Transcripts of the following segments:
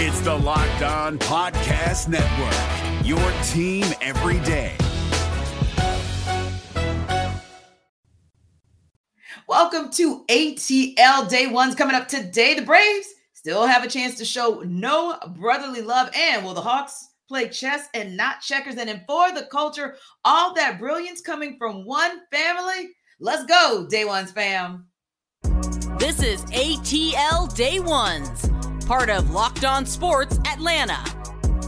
It's the Locked On Podcast Network, your team every day. Welcome to ATL Day One's coming up today. The Braves still have a chance to show no brotherly love. And will the Hawks play chess and not checkers? And in for the culture, all that brilliance coming from one family. Let's go, Day One's fam. This is ATL Day Ones, part of Locked On Sports Atlanta.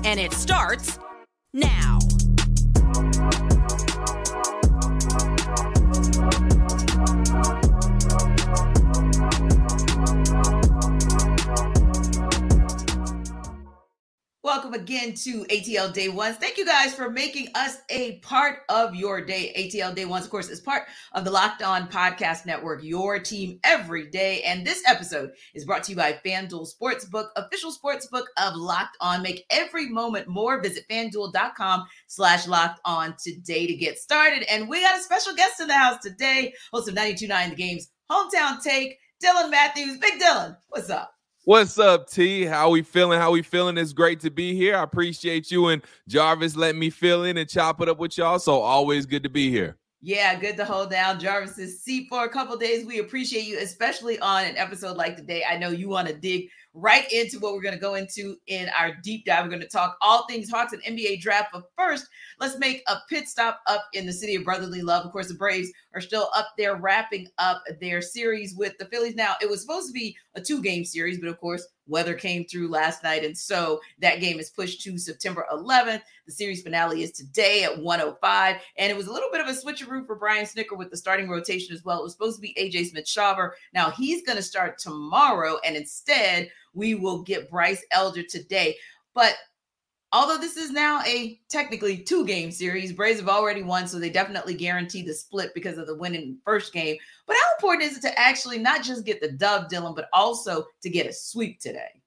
And it starts now. Welcome again to ATL Day Ones. Thank you guys for making us a part of your day. ATL Day Ones, of course, is part of the Locked On Podcast Network, your team every day. And this episode is brought to you by FanDuel Sportsbook, official sportsbook of Locked On. Make every moment more. Visit fanduel.com slash locked on today to get started. And we got a special guest in the house today, host of 92.9 The Game's Hometown Take, Dylan Mathews. Big Dylan, what's up? What's up, T? How we feeling? How we feeling? It's great to be here. I appreciate you and Jarvis letting me fill in and chop it up with y'all. So always good to be here. Yeah, good to hold down Jarvis's seat for a couple days. We appreciate you, especially on an episode like today. I know you want to dig right into what we're going to go into in our deep dive. We're going to talk all things Hawks and NBA draft. But first, let's make a pit stop up in the city of brotherly love. Of course, the Braves are still up there wrapping up their series with the Phillies. Now, it was supposed to be a two game series, but of course, weather came through last night. And so that game is pushed to September 11th. The series finale is today at 105. And it was a little bit of a switcheroo for Brian Snitker with the starting rotation as well. It was supposed to be AJ Smith Shawver. Now he's going to start tomorrow. And instead, we will get Bryce Elder today. But although this is now a technically two game series, Braves have already won, so they definitely guarantee the split because of the winning first game. But how important is it to actually not just get the dub, Dylan, but also to get a sweep today?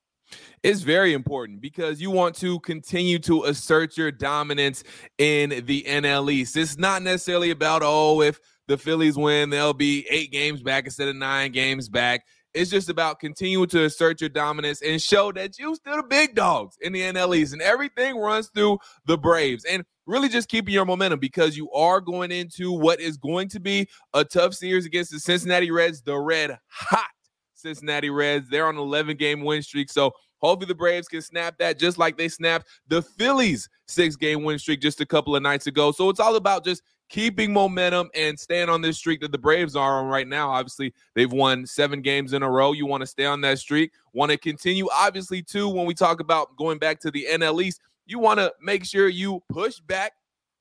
It's very important because you want to continue to assert your dominance in the NL East. It's not necessarily about, oh, if the Phillies win, they'll be eight games back instead of nine games back. It's just about continuing to assert your dominance and show that you still the big dogs in the NL East, and everything runs through the Braves. And really just keeping your momentum because you are going into what is going to be a tough series against the Cincinnati Reds, the red hot Cincinnati Reds. They're on an 11 game win streak. So hopefully the Braves can snap that just like they snapped the Phillies six game win streak just a couple of nights ago. So it's all about just keeping momentum and staying on this streak that the Braves are on right now. Obviously, they've won seven games in a row. You want to stay on that streak, want to continue. Obviously, too, when we talk about going back to the NL East, you want to make sure you push back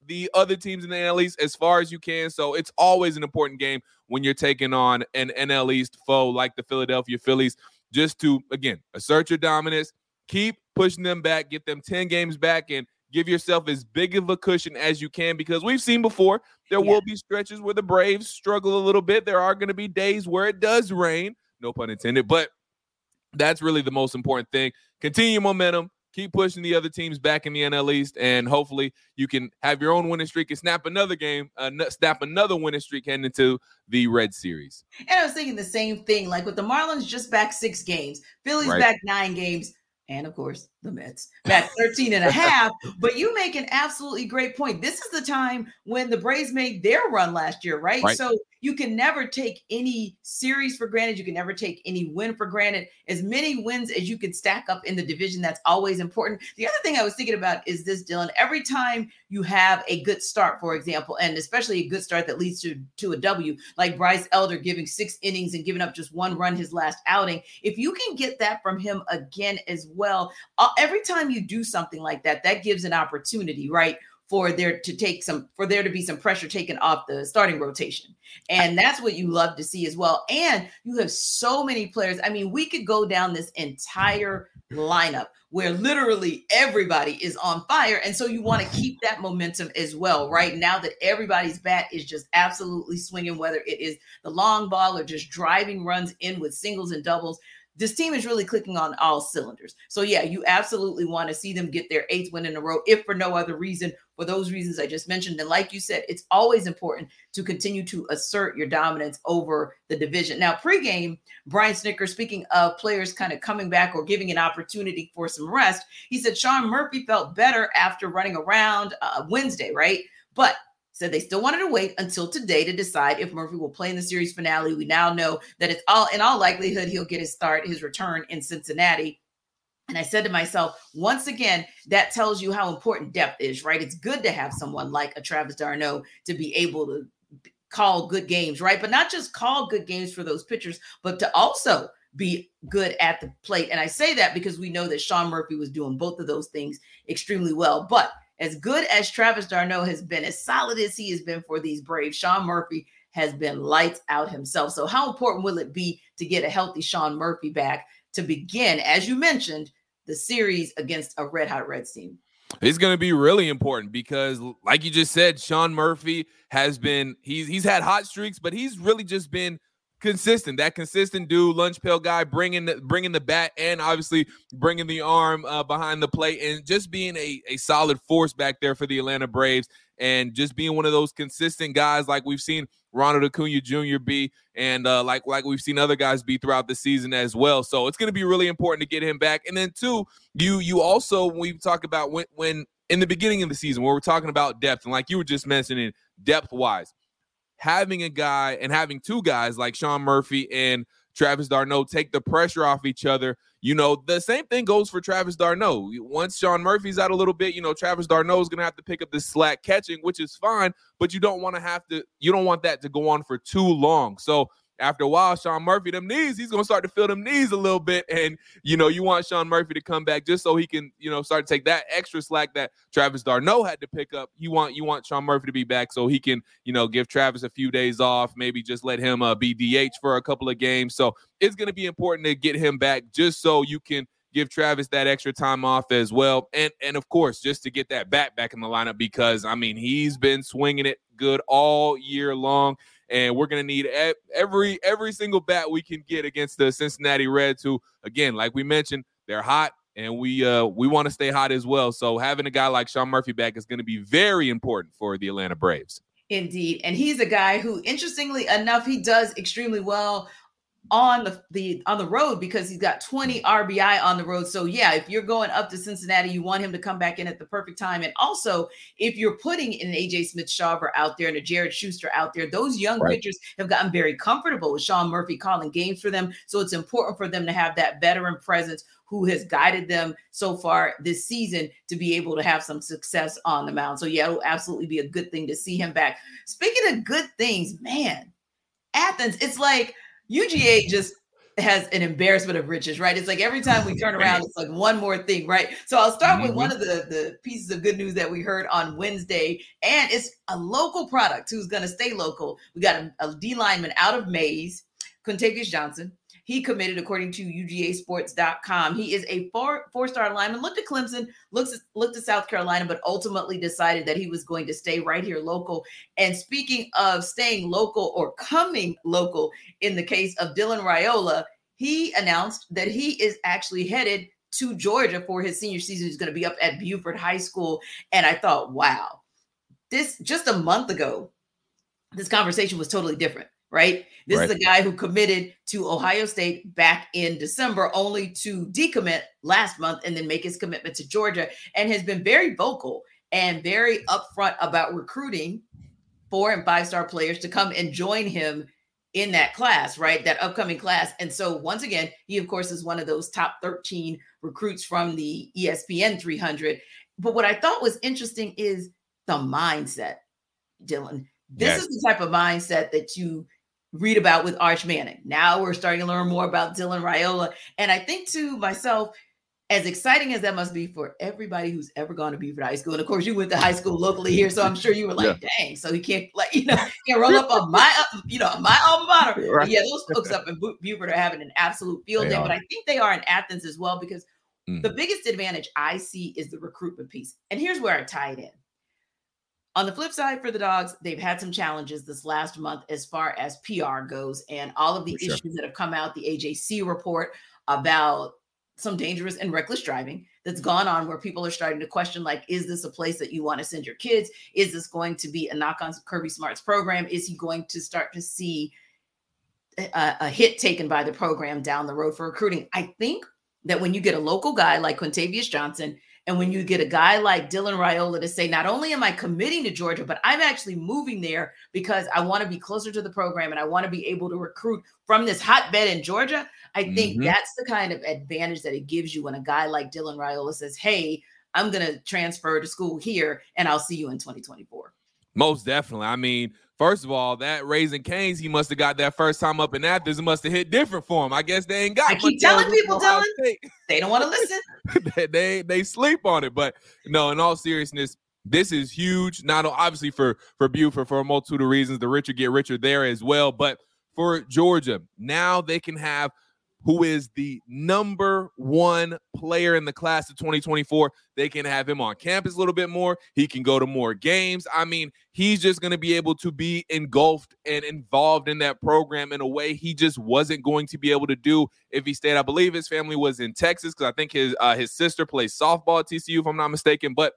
the other teams in the NL East as far as you can. So it's always an important game when you're taking on an NL East foe like the Philadelphia Phillies, just to, again, assert your dominance, keep pushing them back, get them 10 games back, and give yourself as big of a cushion as you can because we've seen before there yeah. will be stretches where the Braves struggle a little bit. There are going to be days where it does rain, no pun intended, but that's really the most important thing. Continue momentum, keep pushing the other teams back in the NL East, and hopefully you can have your own winning streak and snap another game, uh, snap another winning streak heading into the Red Series. And I was thinking the same thing, like with the Marlins just back six games, Phillies right. back nine games and of course the Mets back 13 and a half. But you make an absolutely great point. This is the time when the Braves made their run last year, right? right? So you can never take any series for granted. You can never take any win for granted. As many wins as you can stack up in the division, that's always important. The other thing I was thinking about is this, Dylan. Every time you have a good start, for example, and especially a good start that leads to, to a W, like Bryce Elder giving six innings and giving up just one run his last outing, if you can get that from him again as well, uh, every time you do something like that, that gives an opportunity, right? For there to take some for there to be some pressure taken off the starting rotation. And that's what you love to see as well. And you have so many players. I mean, we could go down this entire lineup where literally everybody is on fire. And so you want to keep that momentum as well, right? Now that everybody's bat is just absolutely swinging, whether it is the long ball or just driving runs in with singles and doubles this team is really clicking on all cylinders. So yeah, you absolutely want to see them get their eighth win in a row, if for no other reason, for those reasons I just mentioned. And like you said, it's always important to continue to assert your dominance over the division. Now, pregame, Brian Snitker, speaking of players kind of coming back or giving an opportunity for some rest, he said Sean Murphy felt better after running around uh, Wednesday, right? But said they still wanted to wait until today to decide if Murphy will play in the series finale. We now know that it's all in all likelihood he'll get his start, his return in Cincinnati. And I said to myself, once again, that tells you how important depth is, right? It's good to have someone like a Travis d'Arnaud to be able to call good games, right? But not just call good games for those pitchers, but to also be good at the plate. And I say that because we know that Sean Murphy was doing both of those things extremely well. But as good as Travis d'Arnaud has been, as solid as he has been for these Braves, Sean Murphy has been lights out himself. So, how important will it be to get a healthy Sean Murphy back to begin, as you mentioned, the series against a red hot Reds team? It's going to be really important because, like you just said, Sean Murphy has been he's he's had hot streaks, but he's really just been consistent. That consistent dude, lunch pail guy, bringing the bringing the bat and obviously bringing the arm uh, behind the plate and just being a a solid force back there for the Atlanta Braves and just being one of those consistent guys like we've seen Ronald Acuna Jr. be and uh, like like we've seen other guys be throughout the season as well. So it's going to be really important to get him back. And then two, you you also when we talk about when when in the beginning of the season where we're talking about depth and like you were just mentioning depth wise having a guy and having two guys like Sean Murphy and Travis d'Arnaud take the pressure off each other. You know, the same thing goes for Travis d'Arnaud. Once Sean Murphy's out a little bit, you know, Travis d'Arnaud is going to have to pick up the slack catching, which is fine, but you don't want to have to, you don't want that to go on for too long. So after a while, Sean Murphy, them knees, he's gonna start to feel them knees a little bit. And you know, you want Sean Murphy to come back just so he can, you know, start to take that extra slack that Travis d'Arnaud had to pick up. You want you want Sean Murphy to be back so he can, you know, give Travis a few days off, maybe just let him uh, be DH for a couple of games. So it's gonna be important to get him back just so you can give Travis that extra time off as well. And and of course, just to get that bat back in the lineup because I mean, he's been swinging it good all year long and we're going to need every every single bat we can get against the Cincinnati Reds, who again, like we mentioned, they're hot, and we uh we want to stay hot as well. So having a guy like Sean Murphy back is going to be very important for the Atlanta Braves. Indeed. And he's a guy who, interestingly enough, he does extremely well on the, the on the road because he's got 20 RBI on the road. So yeah, if you're going up to Cincinnati, you want him to come back in at the perfect time. And also, if you're putting an AJ Smith Shawver out there and a Jared Schuster out there, those young right. pitchers have gotten very comfortable with Sean Murphy calling games for them. So it's important for them to have that veteran presence who has guided them so far this season to be able to have some success on the mound. So yeah, it'll absolutely be a good thing to see him back. Speaking of good things, man, Athens, it's like UGA just has an embarrassment of riches, right? It's like every time we turn around, it's like one more thing, right? So I'll start mm-hmm. with one of the, the pieces of good news that we heard on Wednesday, and it's a local product who's going to stay local. We got a, a D lineman out of Mays, Quintavius Johnson. He committed, according to UGAsports.com. He is a four four star lineman. Looked at Clemson, looks looked at South Carolina, but ultimately decided that he was going to stay right here local. And speaking of staying local or coming local, in the case of Dylan Raiola, he announced that he is actually headed to Georgia for his senior season. He's going to be up at Buford High School. And I thought, wow, this just a month ago, this conversation was totally different right? This right. is a guy who committed to Ohio State back in December, only to decommit last month and then make his commitment to Georgia, and has been very vocal and very upfront about recruiting four and five star players to come and join him in that class, right? That upcoming class. And so, once again, he, of course, is one of those top 13 recruits from the ESPN 300. But what I thought was interesting is the mindset, Dylan. This yes. is the type of mindset that you read about with Arch Manning. Now we're starting to learn more about Dylan Raiola. And I think to myself, as exciting as that must be for everybody who's ever gone to Buford High School, and of course you went to high school locally here, so I'm sure you were like, yeah. "Dang!" So he can't like you know can't roll up on my you know my alma mater. Right. Yeah, those folks up in Buford are having an absolute field day, but I think they are in Athens as well because mm. the biggest advantage I see is the recruitment piece. And here's where I tie it in. On the flip side, for the dogs, they've had some challenges this last month as far as PR goes, and all of the for issues sure. that have come out. The AJC report, about some dangerous and reckless driving that's gone on where people are starting to question like is this a place that you want to send your kids is this going to be a knock on kirby smart's program is he going to start to see a, a, hit taken by the program down the road for recruiting i think that when you get a local guy like quintavius johnson and when you get a guy like Dylan Raiola to say, not only am I committing to Georgia, but I'm actually moving there because I want to be closer to the program and I want to be able to recruit from this hotbed in Georgia. I think mm-hmm. that's the kind of advantage that it gives you when a guy like Dylan Raiola says, Hey, I'm going to transfer to school here and I'll see you in 2024. Most definitely. I mean, first of all, that Raising Cane's, he must have got that first time up in Athens. It must have hit different for him. I guess they ain't got. I keep telling people, Dylan, they don't want to listen. they, they they sleep on it. But no, in all seriousness, this is huge. Not obviously for for Buford for a multitude of reasons. The richer get richer there as well. But for Georgia, now they can have who is the number one player in the class of 2024. They can have him on campus a little bit more. He can go to more games. I mean, he's just going to be able to be engulfed and involved in that program in a way he just wasn't going to be able to do if he stayed. I believe his family was in Texas because I think his uh, his sister plays softball at TCU, if I'm not mistaken. But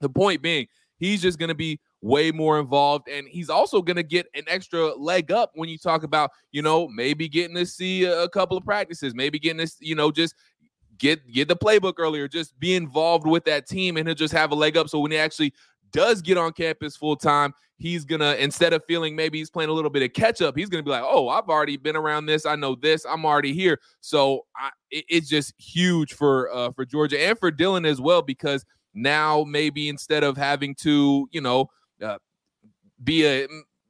the point being, he's just going to be way more involved. And he's also going to get an extra leg up when you talk about, you know, maybe getting to see a couple of practices, maybe getting this, you know, just get get the playbook earlier, just be involved with that team, and he'll just have a leg up. So when he actually does get on campus full time, he's gonna instead of feeling maybe he's playing a little bit of catch up, he's gonna be like, oh, I've already been around this, I know this, I'm already here. So I, it, it's just huge for uh, for Georgia and for Dylan as well because now maybe instead of having to, you know, uh, be a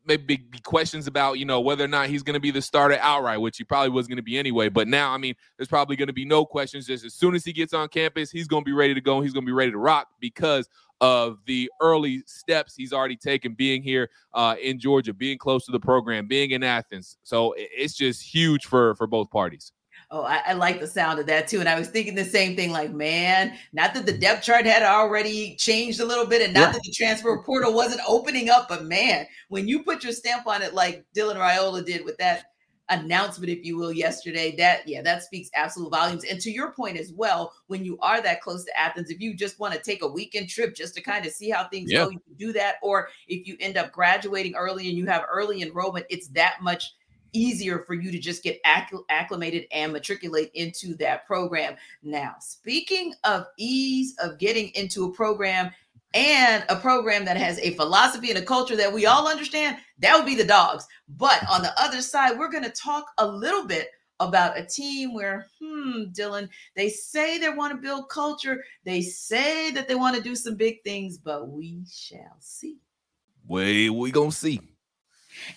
maybe be questions about you know whether or not he's going to be the starter outright, which he probably was going to be anyway. But now, I mean, there's probably going to be no questions. Just as soon as he gets on campus, he's going to be ready to go. He's going to be ready to rock because of the early steps he's already taken being here uh, in Georgia, being close to the program, being in Athens. So it's just huge for for both parties. Oh, I, I, like the sound of that too. And I was thinking the same thing like, man, not that the depth chart had already changed a little bit and not yeah. that the transfer portal wasn't opening up, but man, when you put your stamp on it like Dylan Raiola did with that announcement, if you will, yesterday, that, yeah, that speaks absolute volumes. And to your point as well, when you are that close to Athens, if you just want to take a weekend trip just to kind of see how things yeah. go, you can do that. Or if you end up graduating early and you have early enrollment, it's that much easier for you to just get acclimated and matriculate into that program. Now, speaking of ease of getting into a program and a program that has a philosophy and a culture that we all understand, that would be the dogs. But on the other side, we're going to talk a little bit about a team where, hmm, Dylan, they say they want to build culture. They say that they want to do some big things, but we shall see. Wait, we gonna see.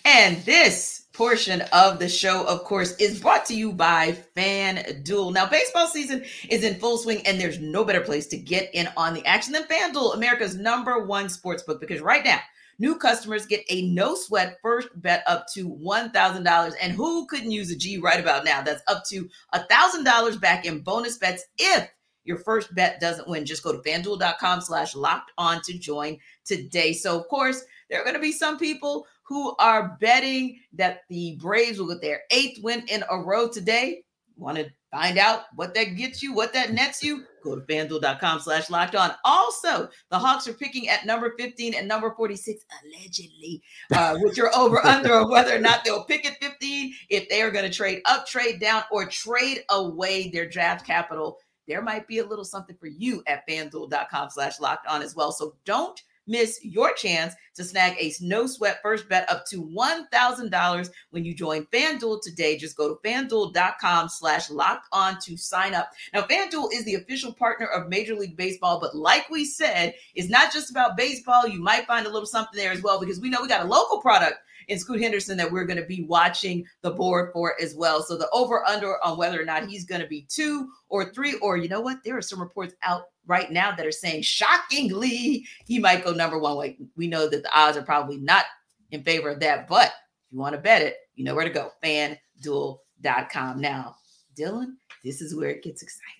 And this portion of the show, of course, is brought to you by FanDuel. Now, baseball season is in full swing, and there's no better place to get in on the action than FanDuel, America's number one sports book, because right now, new customers get a no sweat first bet up to $1,000. And who couldn't use a G right about now? That's up to $1,000 back in bonus bets if your first bet doesn't win. Just go to fanduel.com slash locked on to join today. So, of course, there are going to be some people who are betting that the Braves will get their eighth win in a row today. Want to find out what that gets you, what that nets you? Go to fanduel.com slash locked on. Also, the Hawks are picking at number 15 and number 46, allegedly, uh, which are over under whether or not they'll pick at 15, if they are going to trade up, trade down, or trade away their draft capital. There might be a little something for you at fanduel.com slash locked on as well. So don't miss your chance to snag a no sweat first bet up to $1,000 when you join FanDuel today. Just go to fanduel.com slash locked on to sign up. Now, FanDuel is the official partner of Major League Baseball, but like we said, it's not just about baseball. You might find a little something there as well because we know we got a local product in Scoot Henderson that we're going to be watching the board for as well. So the over under on whether or not he's going to be two or three, or you know what? There are some reports out right now that are saying shockingly he might go number one. Like we know that the odds are probably not in favor of that, but if you want to bet it, you know where to go. FanDuel.com. Now, Dylan, this is where it gets exciting.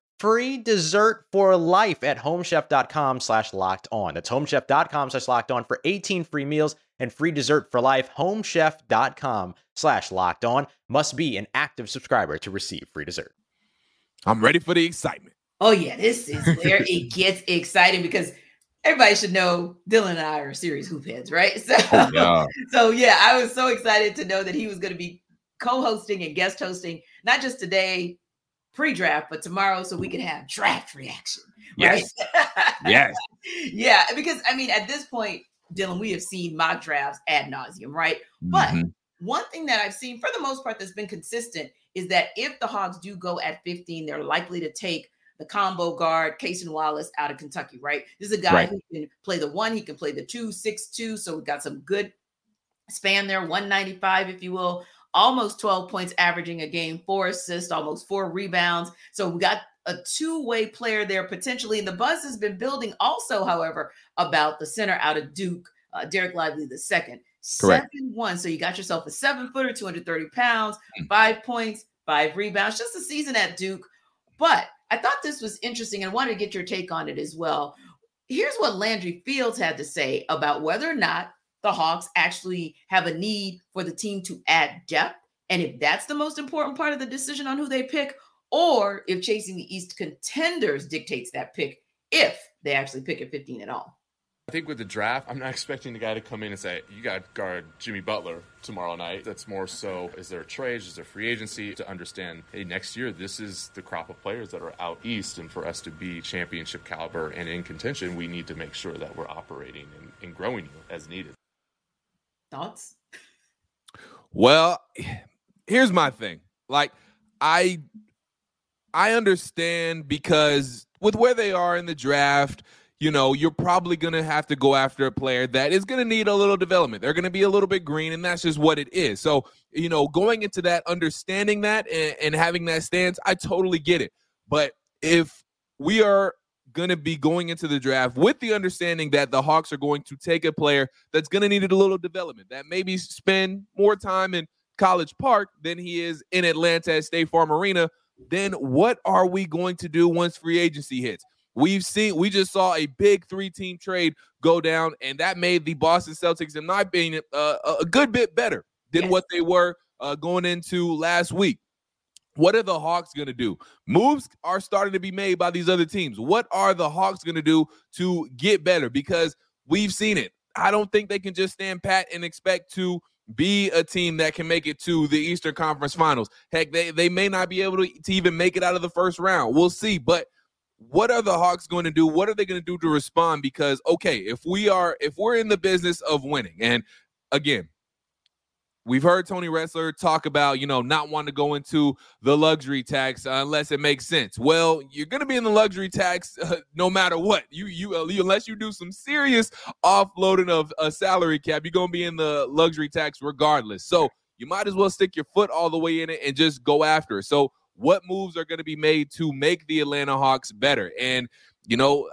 free dessert for life at homechef.com slash locked on. That's homechef.com slash locked on for 18 free meals and free dessert for life. Homechef.com slash locked on must be an active subscriber to receive free dessert. I'm ready for the excitement. Oh, yeah, this is where it gets exciting because everybody should know Dylan and I are serious hoop heads, right? So, oh, yeah. so yeah, I was so excited to know that he was going to be co-hosting and guest hosting, not just today, pre-draft, but tomorrow, so we can have draft reaction. Right? Yes. yes. Yeah, because I mean, at this point, Dylan, we have seen mock drafts ad nauseum, right? But mm-hmm. one thing that I've seen for the most part that's been consistent is that if the Hawks do go at 15, they're likely to take the combo guard, Cason Wallace out of Kentucky, right? This is a guy right. who can play the one, he can play the two, six, two. So we've got some good span there, 195, if you will almost 12 points averaging a game, four assists, almost four rebounds. So we got a two-way player there potentially. And the buzz has been building also, however, about the center out of Duke, uh, Dereck Lively the second. Seven one. So you got yourself a seven footer, 230 pounds, mm. five points, five rebounds, just a season at Duke. But I thought this was interesting and wanted to get your take on it as well. Here's what Landry Fields had to say about whether or not the Hawks actually have a need for the team to add depth. And if that's the most important part of the decision on who they pick, or if chasing the East contenders dictates that pick, if they actually pick at 15 at all. I think with the draft, I'm not expecting the guy to come in and say, you got to guard Jimmy Butler tomorrow night. That's more so, is there a trade? Is there free agency to understand, hey, next year, this is the crop of players that are out east. And for us to be championship caliber and in contention, we need to make sure that we're operating and, and growing as needed. Thoughts? Well, here's my thing. Like I I understand because with where they are in the draft, you know, you're probably going to have to go after a player that is going to need a little development. They're going to be a little bit green, and that's just what it is. So, you know, going into that, understanding that, and, and having that stance, I totally get it. But if we are going to be going into the draft with the understanding that the Hawks are going to take a player that's going to need a little development, that maybe spend more time in College Park than he is in Atlanta at State Farm Arena, then what are we going to do once free agency hits? We've seen, we just saw a big three team trade go down, and that made the Boston Celtics, in my opinion, uh, a good bit better than yes. what they were uh, going into last week. What are the Hawks going to do? Moves are starting to be made by these other teams. What are the Hawks going to do to get better? Because we've seen it. I don't think they can just stand pat and expect to be a team that can make it to the Eastern Conference Finals. Heck, they, they may not be able to, to even make it out of the first round. We'll see. But what are the Hawks going to do? What are they going to do to respond? Because okay, if we are if we're in the business of winning, and again, We've heard Tony Ressler talk about, you know, not wanting to go into the luxury tax unless it makes sense. Well, you're going to be in the luxury tax uh, no matter what. You, you, uh, unless you do some serious offloading of a salary cap, you're going to be in the luxury tax regardless. So you might as well stick your foot all the way in it and just go after it. So, what moves are going to be made to make the Atlanta Hawks better? And you know,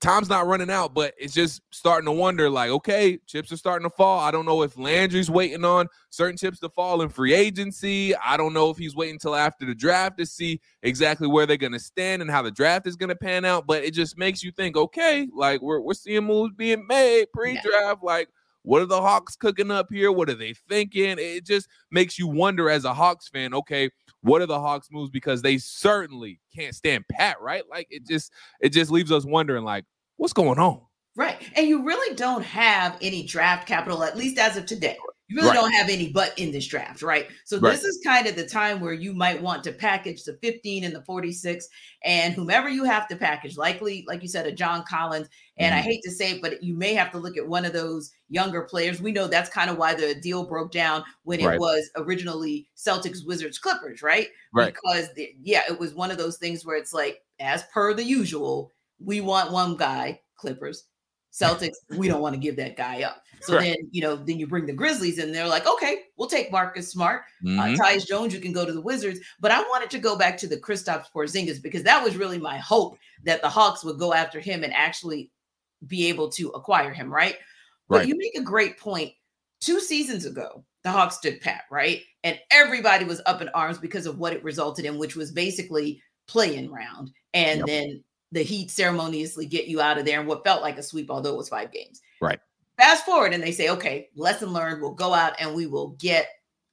time's not running out, but it's just starting to wonder like, okay, chips are starting to fall. I don't know if Landry's waiting on certain chips to fall in free agency. I don't know if he's waiting until after the draft to see exactly where they're going to stand and how the draft is going to pan out. But it just makes you think, okay, like we're, we're seeing moves being made pre draft. Like, what are the Hawks cooking up here? What are they thinking? It just makes you wonder as a Hawks fan, okay, what are the Hawks moves? Because they certainly can't stand pat, right? Like it just it just leaves us wondering, like, what's going on? Right. And you really don't have any draft capital, at least as of today. You really right. don't have any butt in this draft, right? So right. this is kind of the time where you might want to package the 15 and the 46 and whomever you have to package, likely, like you said, a John Collins. And mm-hmm. I hate to say it, but you may have to look at one of those younger players. We know that's kind of why the deal broke down when right. it was originally Celtics, Wizards, Clippers, right? Right. Because the, yeah, it was one of those things where it's like, as per the usual, we want one guy, Clippers, Celtics, we don't want to give that guy up. So right. then, you know, then you bring the Grizzlies and they're like, okay, we'll take Marcus Smart. Uh, mm-hmm. Uh, Tyus Jones, you can go to the Wizards. But I wanted to go back to the Kristaps Porzingis because that was really my hope that the Hawks would go after him and actually be able to acquire him, right? But right. you make a great point. Two seasons ago, the Hawks stood pat, right? And everybody was up in arms because of what it resulted in, which was basically playing round. And yep. then the Heat ceremoniously get you out of there and what felt like a sweep, although it was five games. Right. Fast forward and they say, okay, lesson learned. We'll go out and we will get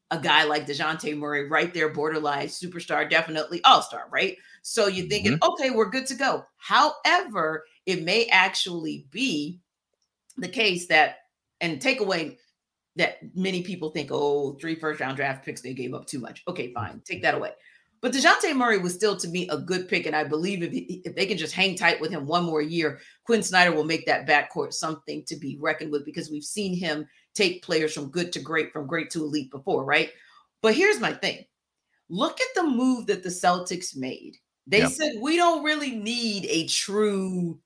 a guy like DeJounte Murray right there, borderline superstar, definitely all star, right? So you're thinking, mm-hmm. okay, we're good to go. However, it may actually be the case that, and take away that many people think, oh, three first round draft picks, they gave up too much. Okay, fine, take that away. But DeJounte Murray was still to me a good pick. And I believe if, he, if they can just hang tight with him one more year, Quin Snyder will make that backcourt something to be reckoned with because we've seen him take players from good to great, from great to elite before, right? But here's my thing look at the move that the Celtics made. They yep. said, we don't really need a true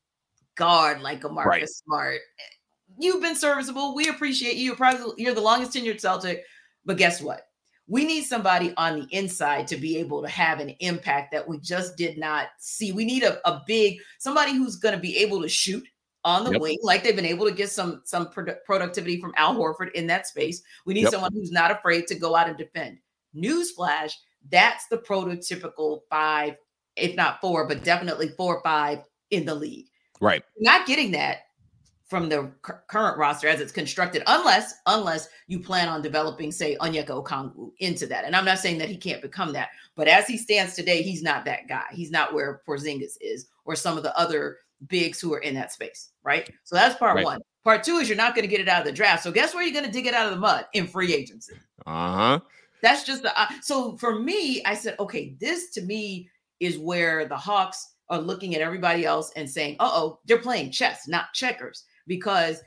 guard like a Marcus right. Smart. You've been serviceable. We appreciate you. You're probably you're the longest tenured Celtic. But guess what? We need somebody on the inside to be able to have an impact that we just did not see. We need a, a big somebody who's going to be able to shoot on the yep. wing, like they've been able to get some some produ- productivity from Al Horford in that space. We need yep. someone who's not afraid to go out and defend. Newsflash: that's the prototypical five, if not four, but definitely four or five in the league. Right. Not getting that from the current roster as it's constructed, unless unless you plan on developing, say, Onyeka Okongwu into that. And I'm not saying that he can't become that, but as he stands today, he's not that guy. He's not where Porzingis is, or some of the other bigs who are in that space, right? So that's part right. one. Part two is you're not going to get it out of the draft. So guess where you're going to dig it out of the mud in free agency. Uh huh. That's just the. Uh, so for me, I said, okay, this to me is where the Hawks are looking at everybody else and saying, uh oh, they're playing chess, not checkers because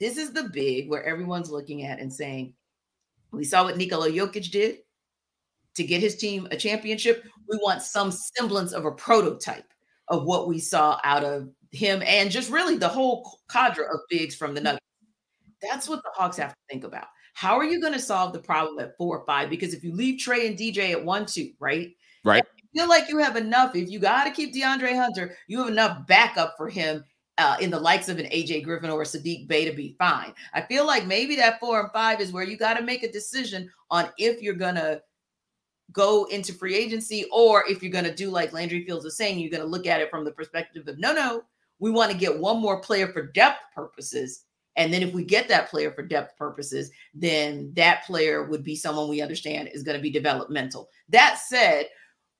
this is the big where everyone's looking at and saying, we saw what Nikola Jokic did to get his team a championship. We want some semblance of a prototype of what we saw out of him and just really the whole cadre of bigs from the Nuggets. That's what the Hawks have to think about. How are you going to solve the problem at four or five? Because if you leave Trae and DJ at one, two, right? Right. feel like you have enough. If you got to keep DeAndre Hunter, you have enough backup for him uh, in the likes of an AJ Griffin or a Saddiq Bey to be fine. I feel like maybe that four and five is where you got to make a decision on if you're to go into free agency or if you're to do like Landry Fields was saying, you're to look at it from the perspective of no, no, we want to get one more player for depth purposes. And then if we get that player for depth purposes, then that player would be someone we understand is going to be developmental. That said,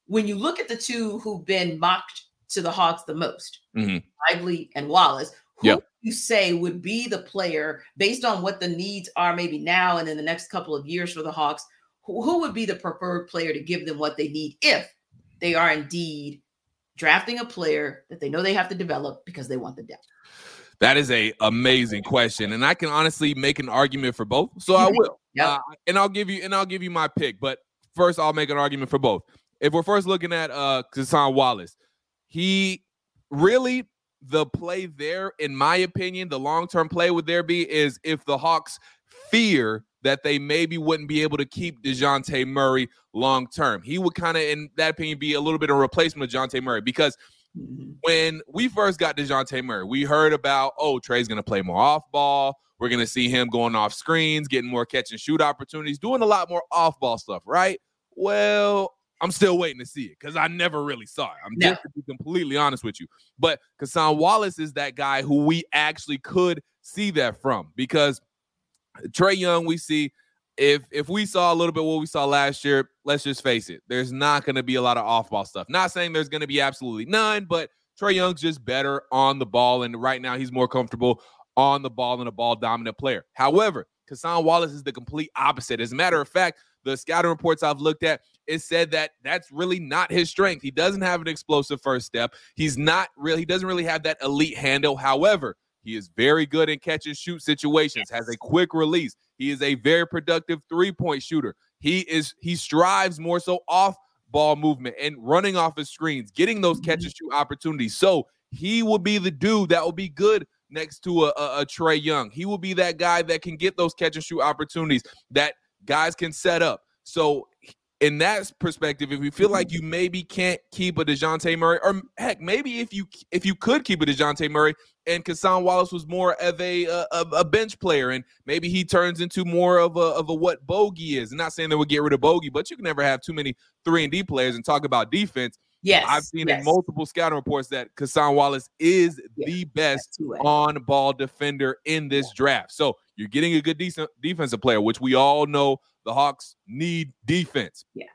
when you look at the two who've been mocked to the Hawks the most, mm-hmm. Lively and Wallace. Who yep. you say would be the player based on what the needs are, maybe now and in the next couple of years for the Hawks? Who, who would be the preferred player to give them what they need if they are indeed drafting a player that they know they have to develop because they want the depth? That is a amazing question, and I can honestly make an argument for both. So I will, yep. uh, and I'll give you and I'll give you my pick. But first, I'll make an argument for both. If we're first looking at uh Cason Wallace, he really the play there, in my opinion, the long term play would there be is if the Hawks fear that they maybe wouldn't be able to keep DeJounte Murray long term. He would kind of, in that opinion, be a little bit of a replacement of DeJounte Murray because mm-hmm. when we first got DeJounte Murray, we heard about, oh, Trae's going to play more off ball. We're going to see him going off screens, getting more catch and shoot opportunities, doing a lot more off ball stuff, right? Well, I'm still waiting to see it because I never really saw it. I'm no. just to be completely honest with you. But Cason Wallace is that guy who we actually could see that from because Trae Young, we see if if we saw a little bit what we saw last year, let's just face it, there's not going to be a lot of off-ball stuff. Not saying there's going to be absolutely none, but Trae Young's just better on the ball, and right now he's more comfortable on the ball than a ball dominant player. However, Cason Wallace is the complete opposite. As a matter of fact, the scouting reports I've looked at, it said that that's really not his strength. He doesn't have an explosive first step. He's not really, he doesn't really have that elite handle. However, he is very good in catch and shoot situations, has a quick release. He is a very productive three point shooter. He is, he strives more so off ball movement and running off his screens, getting those catch mm-hmm. and shoot opportunities. So he will be the dude that will be good next to a, a, a Trae Young. He will be that guy that can get those catch and shoot opportunities that guys can set up. So in that perspective, if you feel like you maybe can't keep a Dejounte Murray, or heck, maybe if you if you could keep a Dejounte Murray and Cason Wallace was more of a, uh, a, a bench player, and maybe he turns into more of a of a what Bogey is. I'm not saying that we'll get rid of Bogey, but you can never have too many three and D players and talk about defense. Yes, I've seen yes. in multiple scouting reports that Cason Wallace is Yeah, the best on ball defender in this draft. So you're getting a good decent defensive player, which we all know the Hawks need defense. Yeah.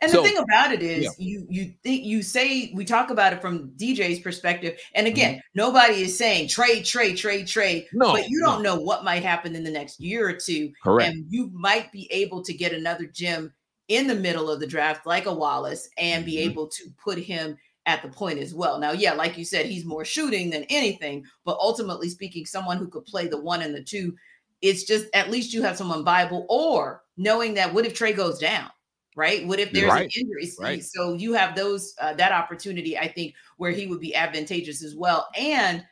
And So- the thing about it is, Yeah. you you think you say we talk about it from DJ's perspective, and Mm-hmm. again, nobody is saying trade, trade, trade, trade. No, but you no. don't know what might happen in the next year or two, Correct. and you might be able to get another gem in the middle of the draft, like a Wallace, and be Mhm. able to put him at the point as well. Now, yeah, like you said, he's more shooting than anything, but ultimately speaking, someone who could play the one and the two, it's just at least you have someone viable, or knowing that what if Trae goes down? Right? What if there's right. an injury? Right. So you have those uh, that opportunity, I think, where he would be advantageous as well. And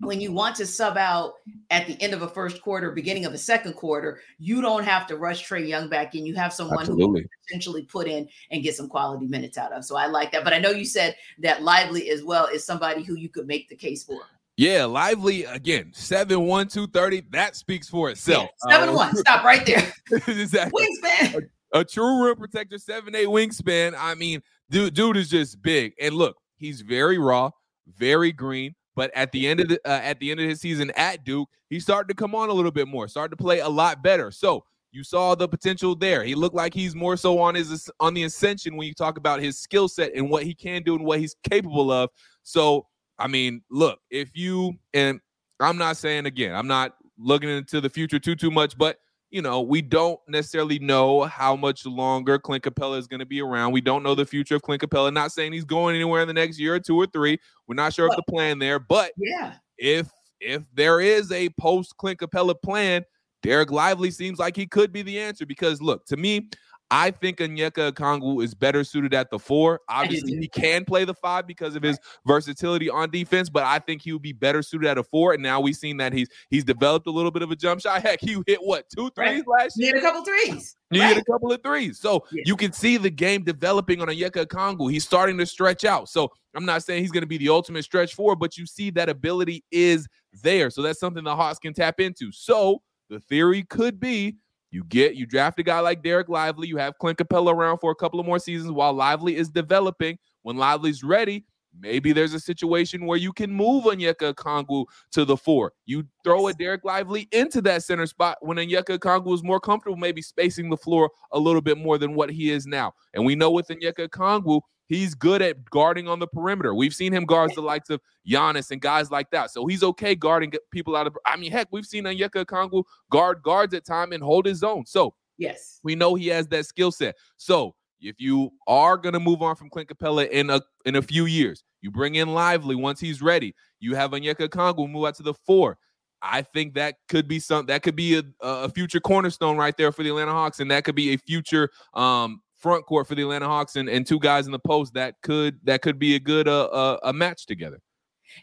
when you want to sub out at the end of a first quarter, beginning of a second quarter, you don't have to rush Trae Young back in. You have someone who Absolutely. can potentially put in and get some quality minutes out of. So I like that. But I know you said that Lively as well is somebody who you could make the case for. Yeah, lively again. 7 1 230. That speaks for itself. Yeah, seven Uh, one. Stop right there. exactly. Wingspan. a true rim protector, seven eight wingspan. I mean, dude, dude is just big. And look, he's very raw, very green. But at the end of the uh, at the end of his season at Duke, he started to come on a little bit more, started to play a lot better. So you saw the potential there. He looked like he's more so on his on the ascension when you talk about his skill set and what he can do and what he's capable of. So I mean, look, if you and I'm not saying again, I'm not looking into the future too too much, but you know, we don't necessarily know how much longer Clint Capela is going to be around. We don't know the future of Clint Capela. Not saying he's going anywhere in the next year or two or three. We're not sure of the plan there, but Yeah. if if there is a post Clint Capela plan, Dereck Lively seems like he could be the answer because look, to me, I think Onyeka Okongwu is better suited at the four. Obviously, he can play the five because of his versatility on defense, but I think he would be better suited at a four. And now we've seen that he's he's developed a little bit of a jump shot. Heck, he hit what two threes last year? Need a couple threes. He Right. hit a couple of threes. So Yeah. you can see the game developing on Onyeka Okongwu. He's starting to stretch out. So I'm not saying he's going to be the ultimate stretch four, but you see that ability is there. So that's something the Hawks can tap into. So the theory could be you get you draft a guy like Dereck Lively, you have Clint Capela around for a couple of more seasons while Lively is developing. When Lively's ready, maybe there's a situation where you can move Onyeka Okongwu to the four. You throw a Dereck Lively into that center spot when Onyeka Okongwu is more comfortable, maybe spacing the floor a little bit more than what he is now. And we know with Onyeka Okongwu, he's good at guarding on the perimeter. We've seen him guard the likes of Giannis and guys like that. So he's okay guarding people out of. I mean, heck, we've seen Onyeka Okongwu guard guards at time and hold his own. So Yes. we know he has that skill set. So if you are gonna move on from Clint Capela in a in a few years, you bring in Lively once he's ready. You have Onyeka Okongwu move out to the four. I think that could be some that could be a, a future cornerstone right there for the Atlanta Hawks, and that could be a future um front court for the Atlanta Hawks and, and two guys in the post that could that could be a good uh, uh, a match together.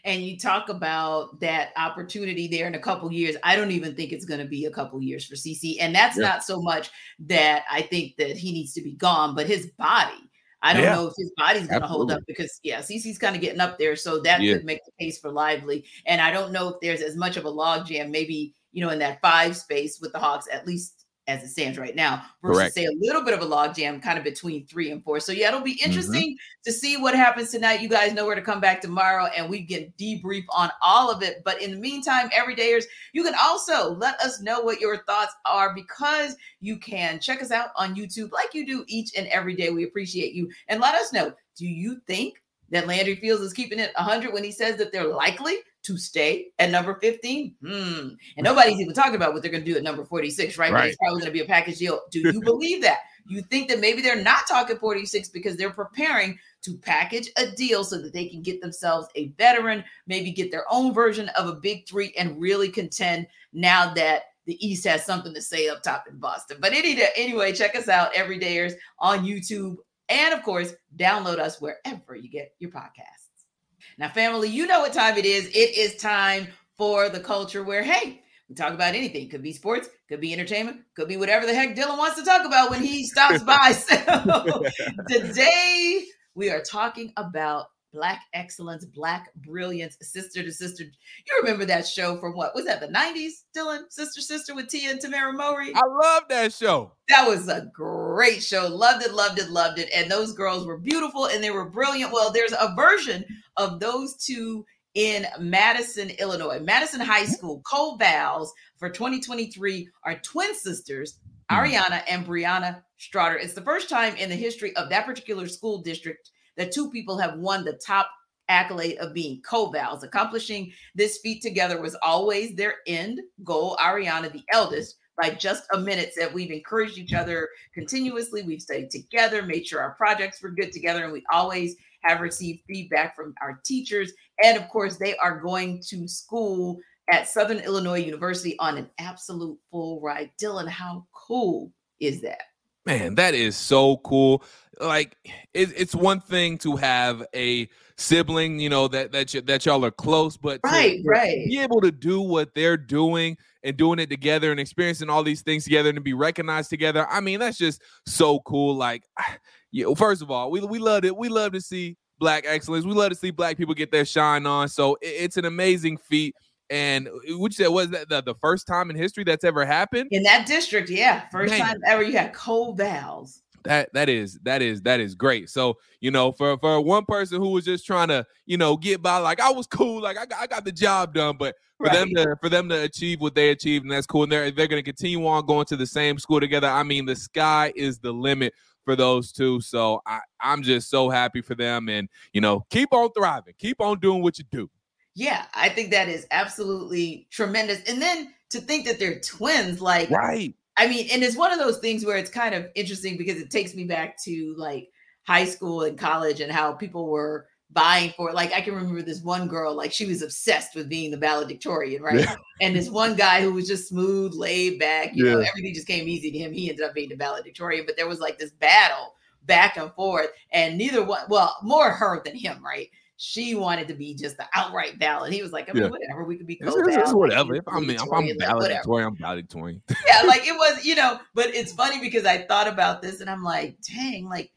and you talk about that opportunity there in a couple years i don't even think it's going to be a couple years for cc and that's Yeah. not so much that i think that he needs to be gone but his body i don't Yeah. know if his body's going to hold up because yeah cc's kind of getting up there so that Yeah. could make the case for lively and i don't know if there's as much of a log jam maybe you know in that five space with the hawks at least as it stands right now versus Correct. say a little bit of a log jam kind of between three and four so yeah it'll be Mm-hmm. interesting to see what happens tonight. You guys know where to come back tomorrow and we can debrief on all of it. But in the meantime, everydayers, you can also let us know what your thoughts are because you can check us out on YouTube like you do each and every day. We appreciate you. And let us know do you think that Landry Fields is keeping it 100 when he says that they're likely to stay at number 15? Hmm. And nobody's even talking about what they're going to do at number 46, right? right. It's probably going to be a package deal. Do you believe that? You think that maybe they're not talking 46 because they're preparing to package a deal so that they can get themselves a veteran, maybe get their own version of a big three and really contend now that the East has something to say up top in Boston. But any, anyway, check us out everydayers on YouTube. And of course, download us wherever you get your podcasts. Now, family, you know what time it is. It is time for the culture where, hey, we talk about anything. Could be sports, could be entertainment, could be whatever the heck Dylan wants to talk about when he stops by. So today we are talking about Black excellence, Black brilliance, sister to sister. You remember that show from what was that? The '90s, Dylan, Sister Sister with Tia and Tamara Mowry. I love that show. That was a great show. Loved it, loved it, loved it. And those girls were beautiful and they were brilliant. Well, there's a version of those two in Madison, Illinois. Madison High mm-hmm. School co-vals for 2023 are twin sisters, mm-hmm. Ariana and Brianna Strader. It's the first time in the history of that particular school district that two people have won the top accolade of being co-vals. Accomplishing this feat together was always their end goal. Ariana, the eldest, by just a minute said we've encouraged each other continuously. We've stayed together, made sure our projects were good together, and we always have received feedback from our teachers. And of course, they are going to school at Southern Illinois University on an absolute full ride. Dylan, how cool is that? Man, that is so cool. Like it, it's one thing to have a sibling, you know, that that y- that y'all are close, but right, to, right, be able to do what they're doing and doing it together and experiencing all these things together and to be recognized together. I mean, that's just so cool. Like, yeah, first of all, we we love it. We love to see black excellence. We love to see black people get their shine on. So it, it's an amazing feat. And uh, which said was that the, the, first time in history that's ever happened in that district? Yeah, first Man. time ever you had co-vals. That that is that is that is great. So you know, for for one person who was just trying to you know get by, like I was cool, like I got, I got the job done, but for right. them to for them to achieve what they achieved, and that's cool. And they're they're going to continue on going to the same school together. I mean, the sky is the limit for those two. So I, I'm just so happy for them, and you know, keep on thriving, keep on doing what you do. Yeah, I think that is absolutely tremendous. And then to think that they're twins, like, right. I mean, and it's one of those things where it's kind of interesting because it takes me back to like high school and college and how people were buying for it. Like I can remember this one girl, like she was obsessed with being the valedictorian, right? Yeah. And this one guy who was just smooth, laid back, you yeah. know, everything just came easy to him. He ended up being the valedictorian, but there was like this battle back and forth, and neither one, well, more her than him, right? She wanted to be just the outright ballot. He was like, I mean, yeah. whatever, we could be co whatever. If I'm, if I'm valedictorian, I'm valedictorian. yeah, like it was, you know, but it's funny because I thought about this and I'm like, dang, like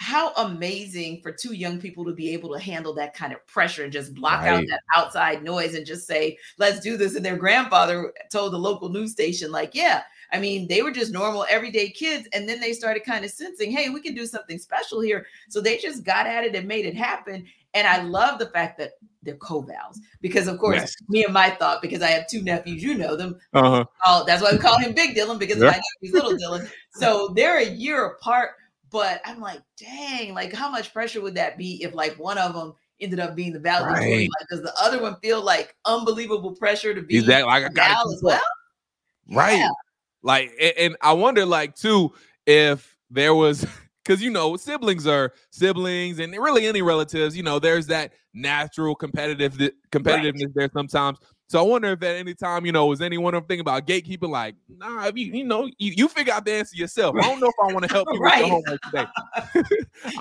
how amazing for two young people to be able to handle that kind of pressure and just block right. out that outside noise and just say, let's do this. And their grandfather told the local news station, like, yeah, I mean, they were just normal, everyday kids. And then they started kind of sensing, hey, we can do something special here. So they just got at it and made it happen. And I love the fact that they're co-vals because, of course, yes. me and my thought, because I have two nephews, you know them. Uh-huh. Oh, that's why we call him Big Dylan because yeah. my nephew's Little Dylan. So they're a year apart. But I'm like, dang, like how much pressure would that be if like one of them ended up being the valedictorian? Right. Like, does the other one feel like unbelievable pressure to be exactly like I got as well? Right. Yeah. Like, and I wonder, like, too, if there was because you know siblings are siblings and really any relatives you know there's that natural competitive competitiveness right. there sometimes so i wonder if at any time you know was anyone of thinking about gatekeeping like nah if you you know you, you figure out the answer yourself i don't know if i want to help you right. with homework today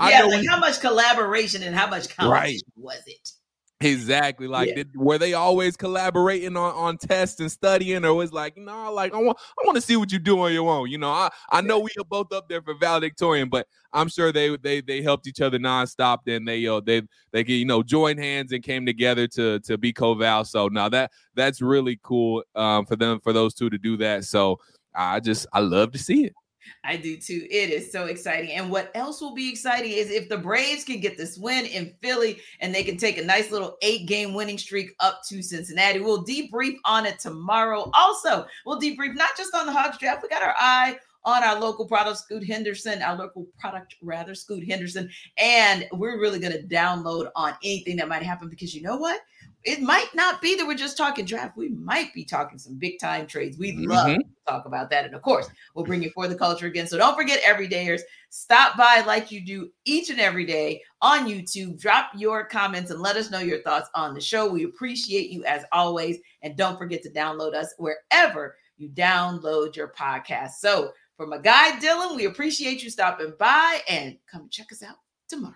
yeah like we, how much collaboration and how much right. was it Exactly. Like, yeah. did, were they always collaborating on, on tests and studying, or was like, you know, like I want I want to see what you do on your own. You know, I, I know we are both up there for valedictorian, but I'm sure they they they helped each other nonstop. Then they uh, they they you know joined hands and came together to to be co-val. So now that that's really cool um, for them for those two to do that. So I just I love to see it. I do too. It is so exciting. And what else will be exciting is if the Braves can get this win in Philly and they can take a nice little eight game winning streak up to Cincinnati. We'll debrief on it tomorrow. Also, we'll debrief not just on the Hawks draft, we got our eye on our local product, Scoot Henderson, our local product, rather, Scoot Henderson. And we're really going to download on anything that might happen because you know what? It might not be that we're just talking draft. We might be talking some big time trades. We love mm-hmm. to talk about that. And of course, we'll bring you for the culture again. So don't forget, everydayers, stop by like you do each and every day on YouTube. Drop your comments and let us know your thoughts on the show. We appreciate you as always. And don't forget to download us wherever you download your podcast. So for my guy Dylan, we appreciate you stopping by and come check us out tomorrow.